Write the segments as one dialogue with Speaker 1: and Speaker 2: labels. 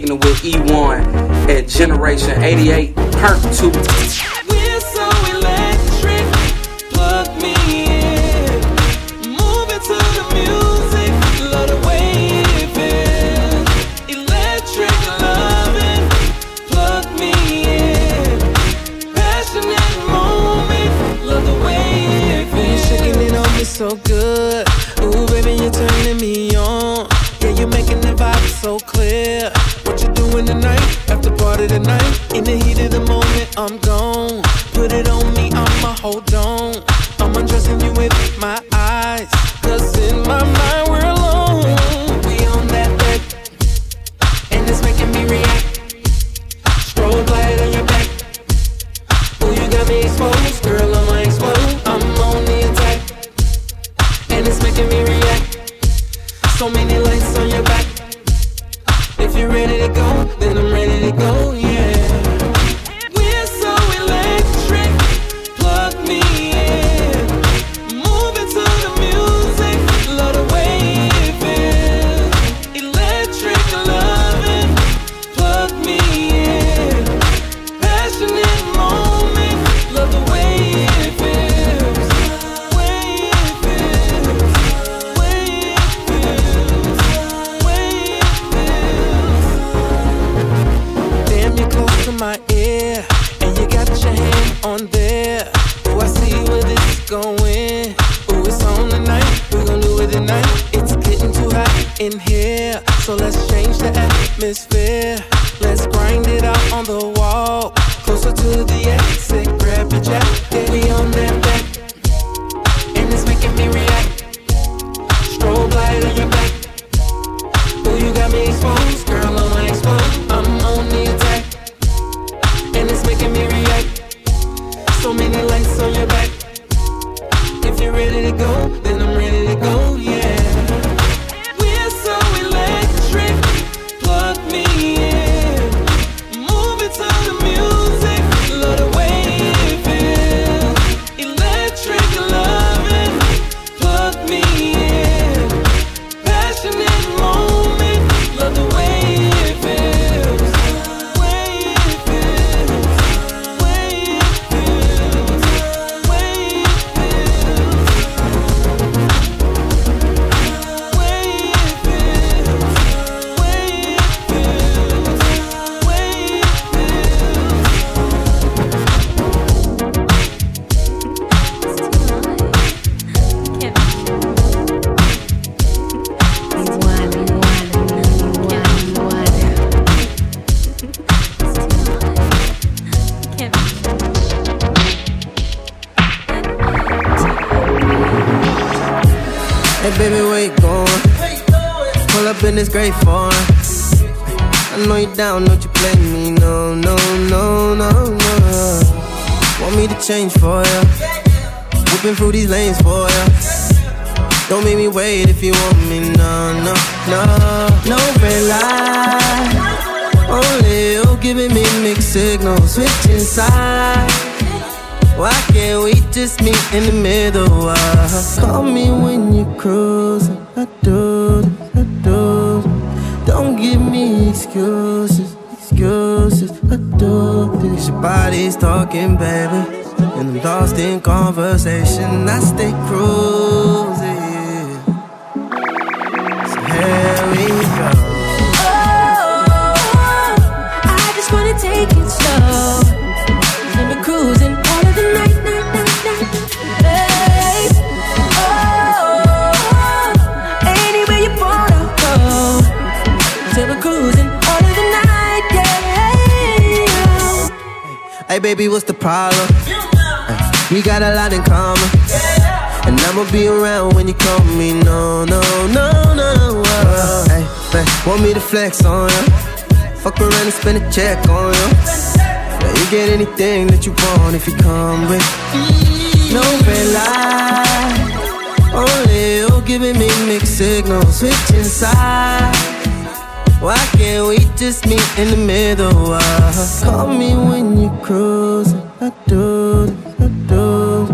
Speaker 1: kicking it with E1 at Generation 88 Perk 2.
Speaker 2: Change the atmosphere. Let's grind it out on the wall, closer to the exit. Grab your jacket, we on that back, and it's making me react.
Speaker 3: Sides. Why can't we just meet in the middle? Uh, call me when you're cruising. I do, I do. Don't give me excuses, excuses. I do. Cause your body's talking, baby. And I'm lost in conversation. I stay cruising. So here
Speaker 4: Hey
Speaker 3: baby, what's the problem? Hey, we got a lot in common. And I'ma be around when you call me. No, no, no, no. Uh, hey, babe, want me to flex on you? Fuck around and spend a check on you. Yeah, you get anything that you want if you come with no red light. Only you giving me mixed signals, switching sides. Why can't we just meet in the middle? Uh, call me when you're cruising. I do, I do.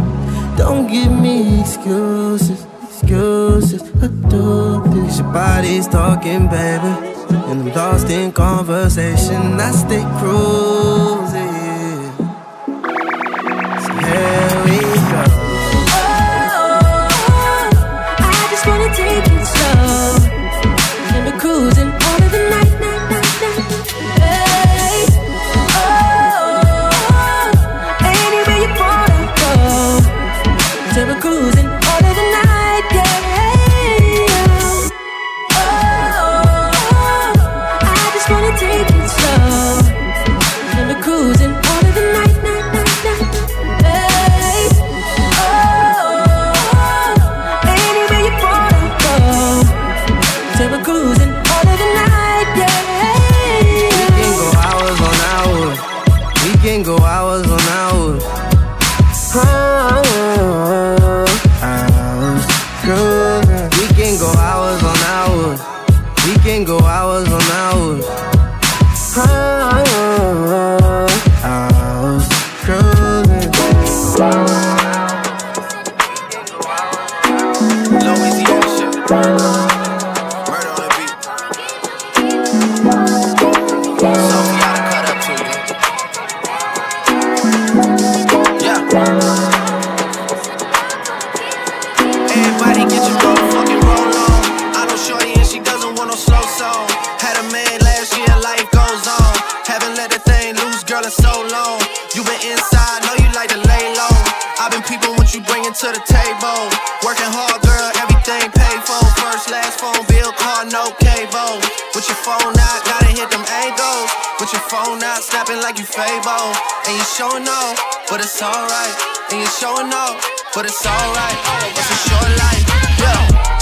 Speaker 3: Don't give me excuses, excuses. I do. Cause your body's talking, baby. And I'm lost in conversation. I stay cruising.
Speaker 5: Everybody get your motherfucking roll on. I know Shorty and she doesn't want no slow song. Had a man last year, life goes on. Haven't let the thing loose, girl, in so long. You been inside, know you like to lay low. I've been peeping what you bringing to the table. Working hard, girl, everything paid for. First, last phone bill, car, no cable. With your phone like you Fable. And you showing off, but it's alright. And you showing off, but it's alright. It's a short life, yeah.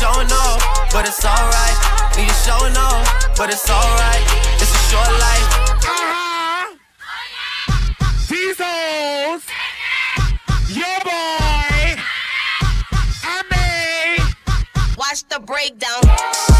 Speaker 5: showing off, but it's alright. And you showing off, but it's alright. It's a short life.
Speaker 6: These hoes, your boy, and me.
Speaker 7: Watch the breakdown.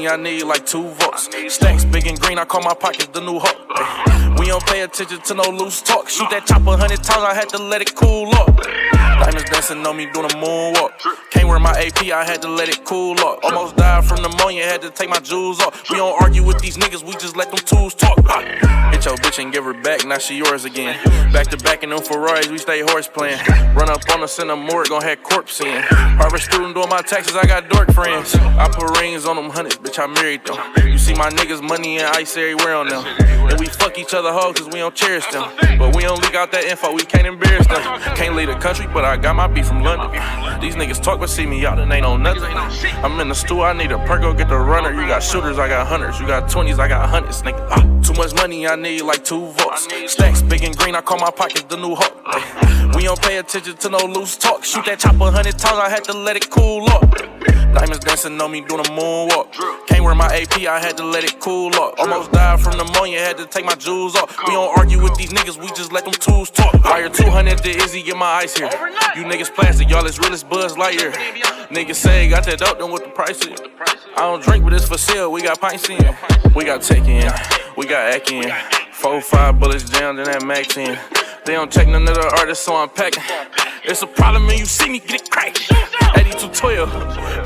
Speaker 8: Money, I need like two votes. Stacks big and green, I call my pockets the new hook. We don't pay attention to no loose talk. Shoot that chopper a hundred times, I had to let it cool up. Diamonds dancing on me doing a moonwalk. Can't wear my AP, I had to let it cool up. Almost died from pneumonia, had to take my jewels off. We don't argue with these niggas, we just let them tools talk. Hit your bitch and give her back, now she yours again. Back to back in them Ferraris, we stay horse playing. Run up on us in the morgue, gon' have corpse in. Harvard student doing my taxes, I got dork friends. I put rings on them hundreds, bitch, I married them. You see my niggas money and ice everywhere on them. And we fuck each other hoes cause we don't cherish them. But we don't leak out that info, we can't embarrass them. Can't leave the country, but I I got my beef from London. These niggas talk but see me out and ain't on nothing. I'm in the stool, I need a perk, get the runner. You got shooters, I got hunters. You got 20s, I got hundreds, nigga. Ah, too much money, I need like two votes. Stacks big and green, I call my pockets the new hook. We don't pay attention to no loose talk. Shoot that chopper a hundred times, I had to let it cool off. Diamonds dancing on me doing a moonwalk. Can't wear my AP, I had to let it cool off. Almost died from pneumonia, had to take my jewels off. We don't argue with these niggas, we just let them tools talk. Fire 200 to Izzy, get my ice here. You niggas plastic, y'all as real as Buzz Lightyear. Niggas say got that dope, then what the price is? I don't drink, but it's for sale. We got pints in, we got tech in, we got ack in. Four, five bullets jammed in that max in. They don't check none of the artists, so I'm packing. It's a problem when you see me get it cracked. 8212,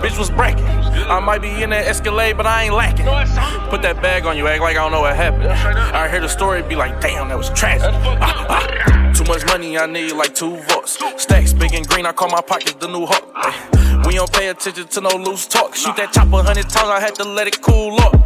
Speaker 8: bitch was bracket. I might be in that Escalade, but I ain't lacking. Put that bag on you, act like I don't know what happened. I hear the story, be like, damn, that was tragic. Ah, ah. Too much money, I need like two votes. Stacks big and green, I call my pockets the new hook. We don't pay attention to no loose talk. Shoot that chopper a hundred times, I had to let it cool up.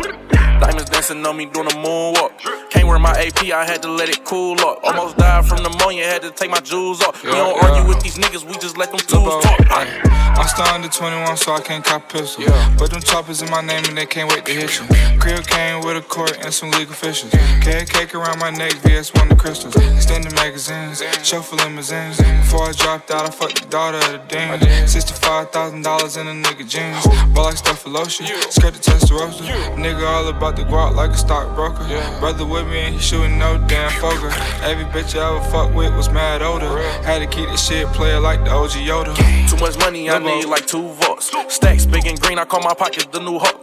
Speaker 8: Diamonds dancing on me doing a moonwalk. Can't wear my AP, I had to let it cool up. Almost died from pneumonia, had to take my jewels off. We don't
Speaker 9: yeah.
Speaker 8: argue with these niggas, we just let them tools talk.
Speaker 9: I'm still under 21, so I can't cop pistol. But them choppers in my name and they can't wait to hit you. Crib came with a court and some legal officials. Carry cake around my neck, VS1 the crystals. Extended magazines, chauffeur limousines. Before I dropped out, I fucked the daughter of the dean. $65,000 in a nigga jeans. Ball like stuff for lotion, skirt the Testarossa. Nigga all about the guap like a stockbroker. Brother with me and he shooting no damn fogger. Every bitch I ever fucked with was mad older. Had to keep this shit player like the OG Yoda.
Speaker 8: Too much money, I need like two votes. Stacks big and green, I call my pockets the new hook.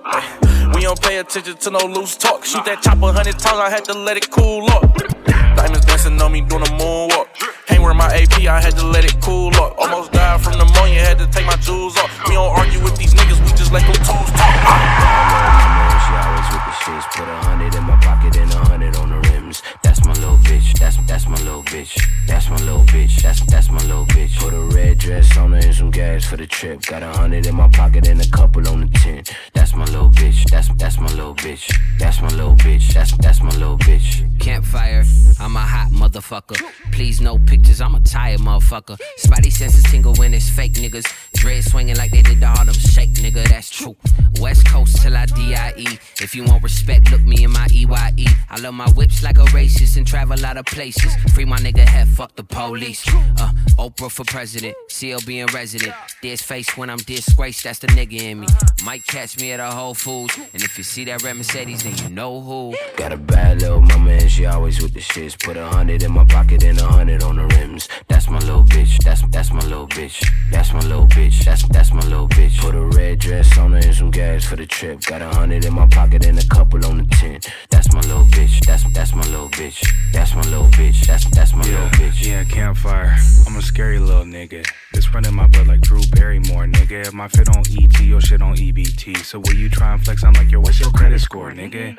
Speaker 8: We don't pay attention to no loose talk. Shoot that chopper a hundred times, I had to let it cool up. Diamonds dancing on me doing a moonwalk. Can't wear my AP, I had to let it cool up. Almost died from pneumonia, had to take my jewels off. We don't argue with these niggas, we just let them tools talk.
Speaker 10: She always with the shits. Put a hundred in my pocket and a hundred That's that's my little bitch. That's my little bitch. That's that's my little bitch. Put a red dress on her and some gas for the trip. Got a hundred in my pocket and a couple on the tent. That's my little bitch. That's that's my little bitch. That's my little bitch. That's that's my little bitch.
Speaker 11: Campfire, I'm a hot motherfucker. Please, no pictures, I'm a tired motherfucker. Spidey senses tingle when it's fake niggas. Dread swinging like they did the Harlem Shake, nigga, that's true. West Coast till I DIE. If you want respect, look me in my EYE. I love my whips like a racist and travel a lot of places. Free my nigga head, fuck the police. Uh, Oprah for president, CLB in resident. This face when I'm disgraced, that's the nigga in me. Might catch me at a Whole Foods. And if you see that red Mercedes, then you know who.
Speaker 10: Got a bad little mama and she always with the shits. Put a hundred in my pocket and a hundred on the rims. That's my little bitch. That's that's my little bitch. That's my little bitch. That's that's my little bitch. Put a red dress on her and some gas for the trip. Got a hundred in my pocket and a couple on the tent. That's my little bitch. That's that's my little bitch. That's my little bitch. That's that's my little bitch.
Speaker 12: Yeah, campfire. I'm a scary little nigga. It's running my blood like Drew Barrymore, nigga. If my fit on ET, your shit on EBT. So when you try and flex, I'm like, yo, what's your credit score, nigga?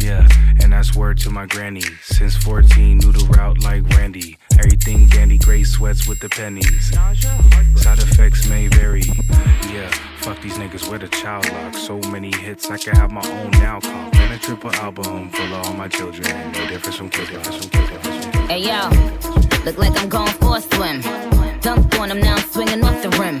Speaker 12: Yeah, and that's word to my Since 14, knew the route like Randy. Everything dandy, gray sweats with the pennies. Side effects may vary. Yeah, fuck these niggas with the child lock. So many hits, I can have my own now. Comp and a triple album full of all my children. No difference from kids, difference from kids, difference from.
Speaker 13: Hey yo, look like I'm going for a swim. Dunked on him, now I'm now swinging off the rim.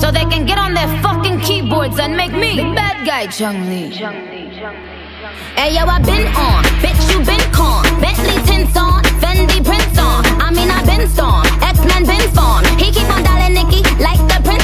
Speaker 13: So they can get on their fucking keyboards and make me the bad guy, Chun-Li. Hey yo, I been on, bitch you been con. Bentley tints on, Fendi prints on. I mean I been storm, X-Men been formed. He keep on dialing Nicki like the prince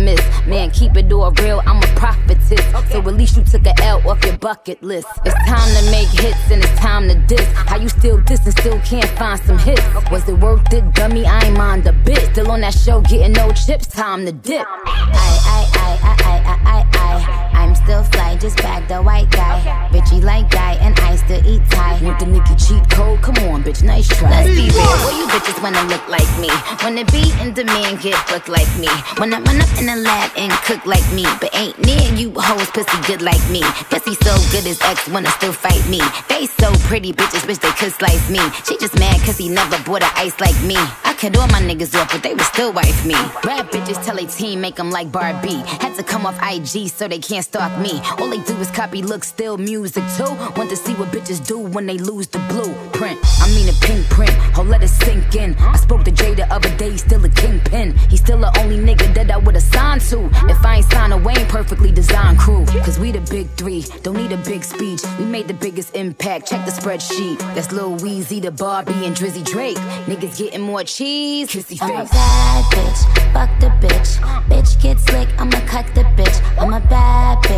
Speaker 13: optimist. Man, keep it all real, I'm a prophetess. So at least you took a L off your bucket list. It's time to make hits and it's time to diss. How you still diss and still can't find some hits? Was it worth it, dummy? I ain't mind a bit. Still on that show, getting no chips, time to dip.
Speaker 14: I, I, I, I, I, I, I, I'm still fly, just bag the white guy. Bitchy like guy, and I still eat Thai.
Speaker 13: Want the Nicki cheat code? Come on, bitch, nice try.
Speaker 14: Let's be real, boy, you bitches wanna look like me. Wanna be in demand, get booked like me. Wanna run up in the lab and cook like me. But ain't near you hoes pussy good like me. Pussy so good his ex wanna still fight me. They so pretty, bitches wish they could slice me. She just mad cause he never bought a ice like me. I cut all my niggas off, but they would still wife me. Rap bitches tell a team make them like Barbie. Had to come off IG so they can't me. All they do is copy look, still music too. Want to see what bitches do when they lose the blueprint. I mean a Pinkprint, oh let it sink in. I spoke to Jay the other day, he's still a kingpin. He's still the only nigga that I would've signed to. If I ain't signed a ain't perfectly designed crew. Cause we the big three, don't need a big speech. We made the biggest impact, check the spreadsheet. That's Lil Weezy, the Barbie, and Drizzy Drake. Niggas getting more cheese, kissy I'm a bad bitch, fuck the bitch. Bitch get slick, I'ma cut the bitch. I'm a bad bitch,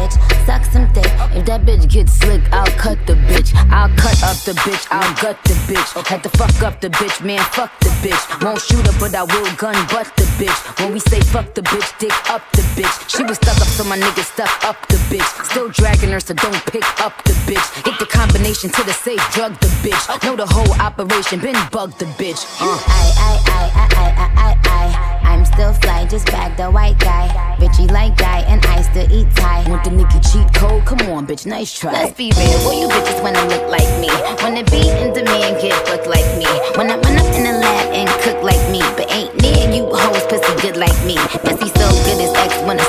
Speaker 14: suck some dick.
Speaker 13: If that bitch gets slick, I'll cut the bitch. I'll cut up the bitch, I'll gut the bitch. Had to fuck up the bitch, man, fuck the bitch. Won't shoot her, but I will gun butt the bitch. When we say fuck the bitch, dick up the bitch. She was stuck up, so my nigga stuck up the bitch. Still dragging her, so don't pick up the bitch. Get the combination to the safe, drug the bitch. Know the whole operation, been bugged the bitch. Uh.
Speaker 14: I, I, I, I, I, I, I, I'm still fly, just bag the white guy. Bitchy like guy, and I still eat Thai.
Speaker 13: Want the Nicki cheat code? Come on, bitch, nice try.
Speaker 14: Let's be real, boy, you bitches wanna look like me. Wanna be in demand, get booked like me. Wanna run up in the lab and cook like me. But ain't near you hoes pussy good like me. Pussy so good his ex wanna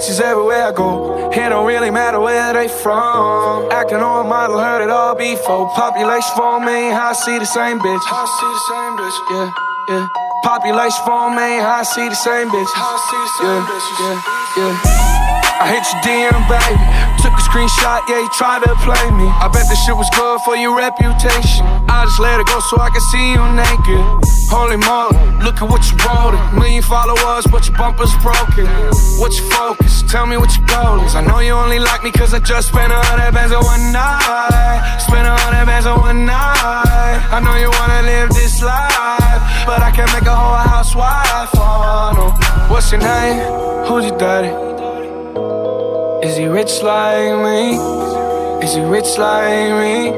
Speaker 15: see the same bitches everywhere I go. It don't really matter where they from. Acting on a model, heard it all before. Population for me, I see the same bitch. I see the same bitch, yeah, yeah. Population for me, I see the same bitch. I see the same yeah, yeah, yeah. I hit your DM, baby. Took a screenshot, yeah, you tried to play me. I bet this shit was good for your reputation. I just let it go so I can see you naked. Holy moly, look at what you wrote. Million followers, but your bumper's broken. What's your focus? Tell me what your goal is. I know you only like me cause I just spent a hundred bands on one night. Spent a hundred bands on one night. I know you wanna live this life, but I can't make a whole housewife. Oh, no. What's your name? Who's your daddy? Is he rich like me? Is he rich like me?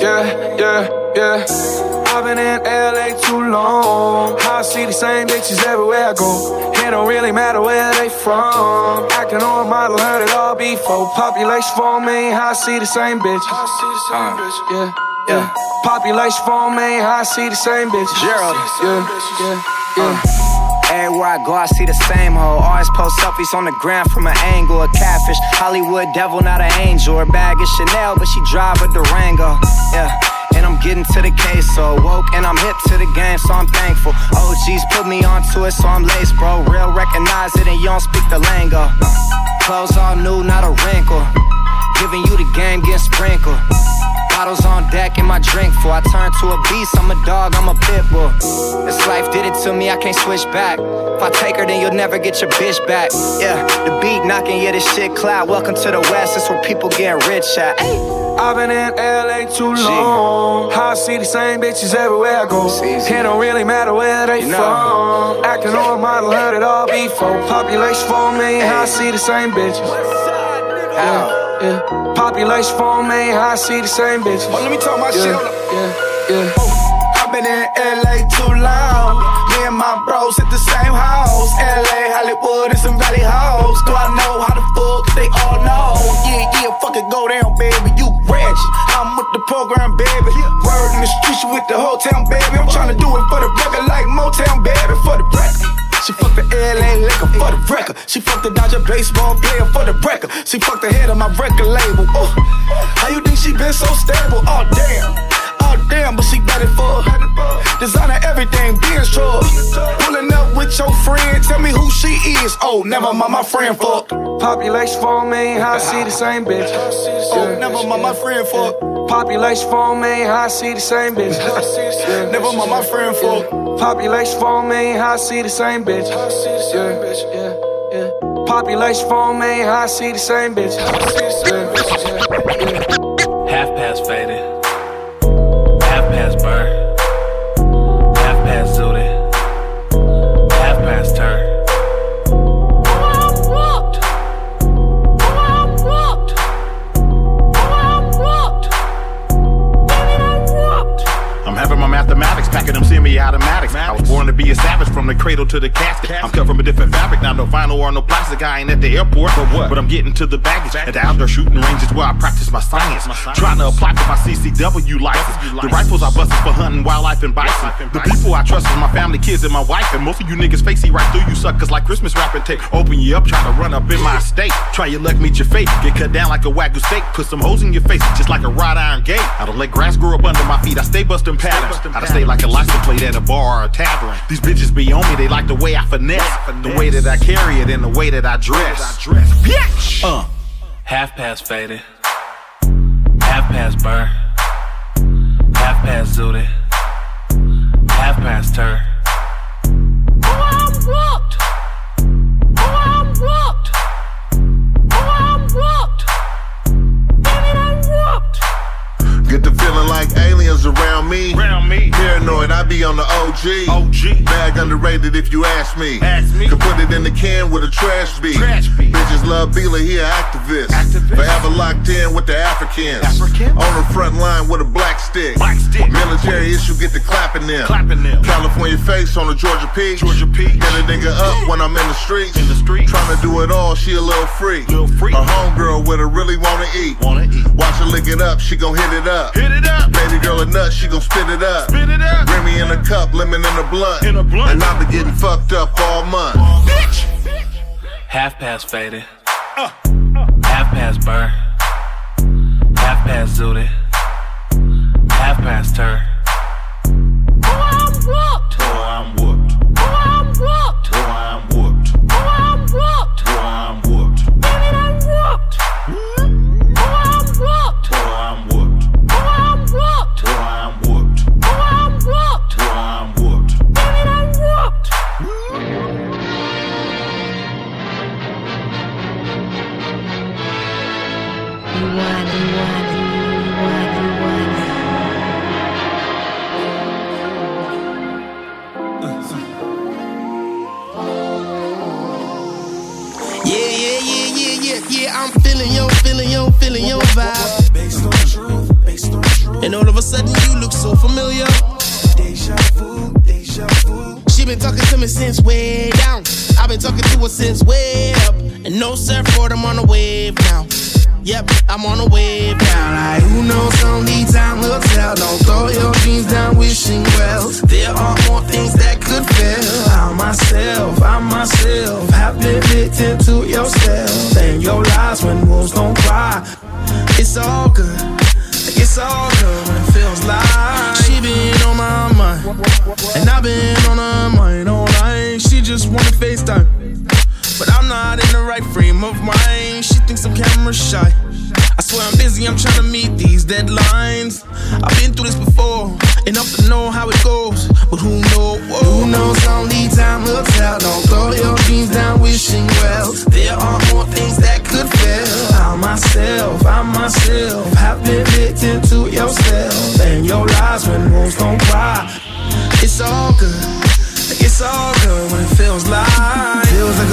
Speaker 15: Yeah, yeah, yeah. Been in LA too long. I see the same bitches everywhere I go. It don't really matter where they from. Acting on model, heard it all before. Population million, how I see the same bitch. How I see the same bitch, yeah. yeah. Population four main, I see the same bitches.
Speaker 16: Gerald.
Speaker 15: Yeah, yeah, yeah.
Speaker 16: Everywhere I go, I see the same hoe. Always post selfies on the ground from an angle. A catfish, Hollywood devil, not an angel. Her bag is Chanel, but she drive a Durango. Yeah. And I'm getting to the case, so woke and I'm hip to the game, so I'm thankful. OGs put me onto it, so I'm laced, bro. Real recognize it, and you don't speak the lingo. Clothes all new, not a wrinkle. Giving you the game, get sprinkled. Bottles on deck and my drink full. I turn to a beast, I'm a dog, I'm a pit bull. This life did it to me, I can't switch back. If I take her, then you'll never get your bitch back. Yeah, the beat knocking, yeah, this shit cloud. Welcome to the West, it's where people getting rich at.
Speaker 15: I've been in LA too long. I see the same bitches everywhere I go. It don't really matter where they from. Acting on a model, heard it all before. Population for million, I see the same bitches. Yeah, yeah. Population four million, I see the same bitches.
Speaker 17: Oh, let me talk my
Speaker 15: yeah,
Speaker 17: shit.
Speaker 15: Yeah, yeah.
Speaker 17: Oh, I've been in LA too long. Me and my bros at the same house. LA, Hollywood, and some valley hoes. Do I know how the fuck they all know? Yeah, yeah, fucking go down, baby. You rich. I'm with the program, baby. Word in the streets, you with the whole town, baby. I'm trying to do it for the She fucked the Dodger baseball player for the record. She fucked the head of my record label. Oh, how you think she been so stable? Oh damn, oh damn, but she got it for designer everything, being sure. Pulling up with your friend, tell me who she is. Oh, never mind, my friend fuck.
Speaker 15: Population four million, I see the same bitch.
Speaker 17: Oh, never mind, my friend fuck.
Speaker 15: Population four million, I see the same bitch.
Speaker 17: Never mind, my friend fuck.
Speaker 15: Population four million, I see the same yeah, yeah. Population four million, I see the same yeah.
Speaker 12: Half past faded.
Speaker 18: Cradle to the casket. I'm cut from a different fabric, not no vinyl or no plastic. I ain't at the airport, but what? But I'm getting to the baggage. At the outdoor shooting range is where I practice my science. Trying to apply for my CCW license. The rifles I busted for hunting wildlife and bison. The people I trust is my family, kids, and my wife. And most of you niggas fake see right through you suckers like Christmas wrapping tape. Open you up, try to run up in my estate. Try your luck, meet your fate. Get cut down like a wagyu steak. Put some holes in your face, just like a wrought iron gate. I don't let grass grow up under my feet. I stay busting patterns. I stay like a license plate at a bar or a tavern. These bitches be on me, they like the way I finesse. The way that I carry it and the way that I dress. Bitch!
Speaker 12: Uh. Half past faded. Half past burn. Half past zooted. Half past turn.
Speaker 2: I'm whooped.
Speaker 19: If you ask me.
Speaker 18: Ask me.
Speaker 19: Could put it in the can with a trash beat.
Speaker 18: Trash beat.
Speaker 19: Bitches love Bila, he an activist.
Speaker 18: Activist.
Speaker 19: Forever locked in with the Africans.
Speaker 18: African?
Speaker 19: On the front line with a black stick.
Speaker 18: Black stick.
Speaker 19: Military issue, get the clapping them.
Speaker 18: Clapping them.
Speaker 19: California face on the Georgia Peach.
Speaker 18: Georgia Peach.
Speaker 19: Hit a nigga up when I'm in the streets.
Speaker 18: In the street.
Speaker 19: Trying to do it all, she a little freak.
Speaker 18: Little freak.
Speaker 19: A homegirl with her really wanna eat.
Speaker 18: Wanna eat.
Speaker 19: Watch her lick it up, she gon' hit it up.
Speaker 18: Hit it up.
Speaker 19: Baby girl a nut, she gon' spit it up.
Speaker 18: Spit it up.
Speaker 19: Grammy in a cup, lemon in a blunt.
Speaker 18: In a blunt.
Speaker 19: And I been fucked up all month.
Speaker 18: Bitch!
Speaker 12: Half past faded. Half past burn. Half past zooted. Half past turn.
Speaker 17: On
Speaker 3: a wave now.
Speaker 1: Like, who knows, only time will tell. Don't throw your dreams down wishing well. There are more things that could fail. I myself, I myself have been victim to yourself. And your lies when wolves don't cry. It's all good. It's all good it feels like she been on my mind. And I've been on her mind all night. She just wanna FaceTime. But I'm not in the right frame of mind. She thinks I'm camera shy. I swear I'm busy, I'm trying to meet these deadlines. I've been through this before, enough to know how it goes. But who knows? Who knows? Only time will tell. Don't throw your dreams down wishing well. There are more things that could fail. I myself, I myself have been victim to yourself and your lies when wolves don't cry. It's all good. It's all good when it feels like Feels like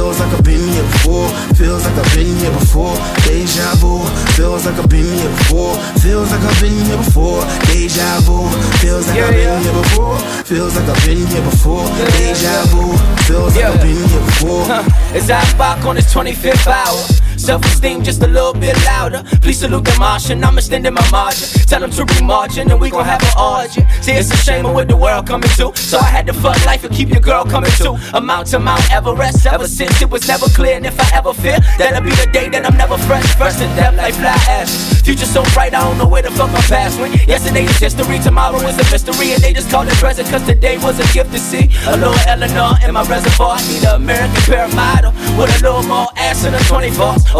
Speaker 1: feels like I've been here before. Feels like I've been here before. Deja vu, feels like I've been here before. Feels like I've been here before. Deja vu, feels like I've been here before. Feels like I've been here before. Deja vu, feels like I've been here before.
Speaker 20: As I embark on this 25th hour Self-esteem just a little bit louder. Please salute the Martian, I'm extending my margin. Tell them to read margin and we gon' have an origin See it's a shame of what the world coming to. So I had to fuck life and keep your girl coming too. Amount to Mount Everest Ever since it was never clear. And if I ever fear That'll be the day that I'm never fresh. First in death like fly ash Future so bright I don't know where the fuck my past went Yesterday is history, tomorrow is a mystery. And they just call it present cause today was a gift to see. A little Eleanor in my reservoir. I need an American paramodel With a little more ass in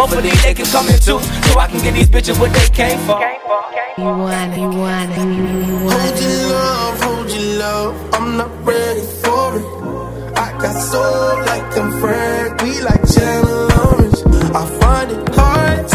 Speaker 20: the 24s Hopefully they can come in too So I can get these bitches what they came for
Speaker 2: You want, you want, you want.
Speaker 1: Hold your love, hold your love. I'm not ready for it. I got soul like them Frank, we like Channel Orange. I find it hard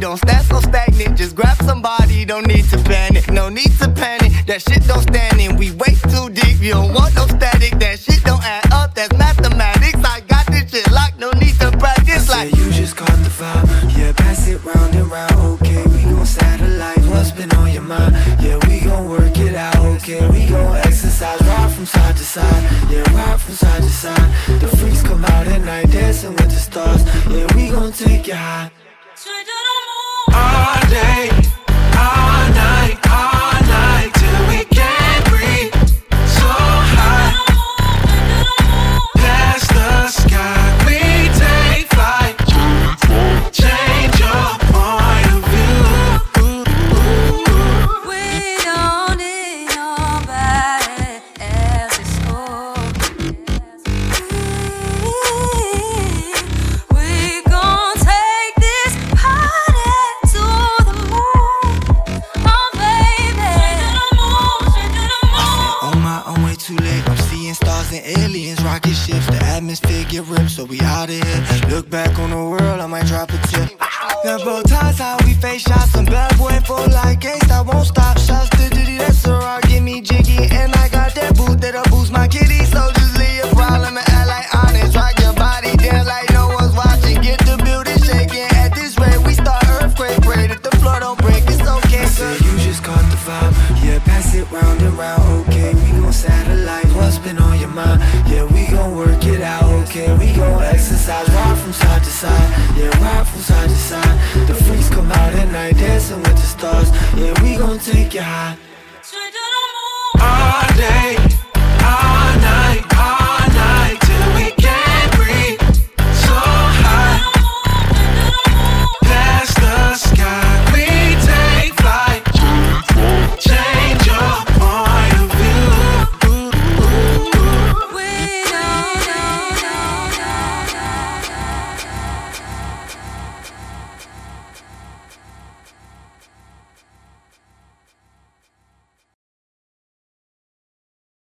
Speaker 21: Don't stand so stagnant, just grab somebody. Don't need to panic, no need to panic. That shit don't stand in, we way too deep. You don't want no static, that shit don't add up. That's mathematics. I got this shit locked, no need to practice. Like
Speaker 22: you just caught the vibe. Yeah, pass it round and round. Okay, we gon' satellite. What's been on your mind? Yeah, we gon' work it out. Okay, we gon' exercise. Rock from side to side. Yeah, rock from side to side. The freaks come out at night dancing with the stars. Yeah, we gon' take you high.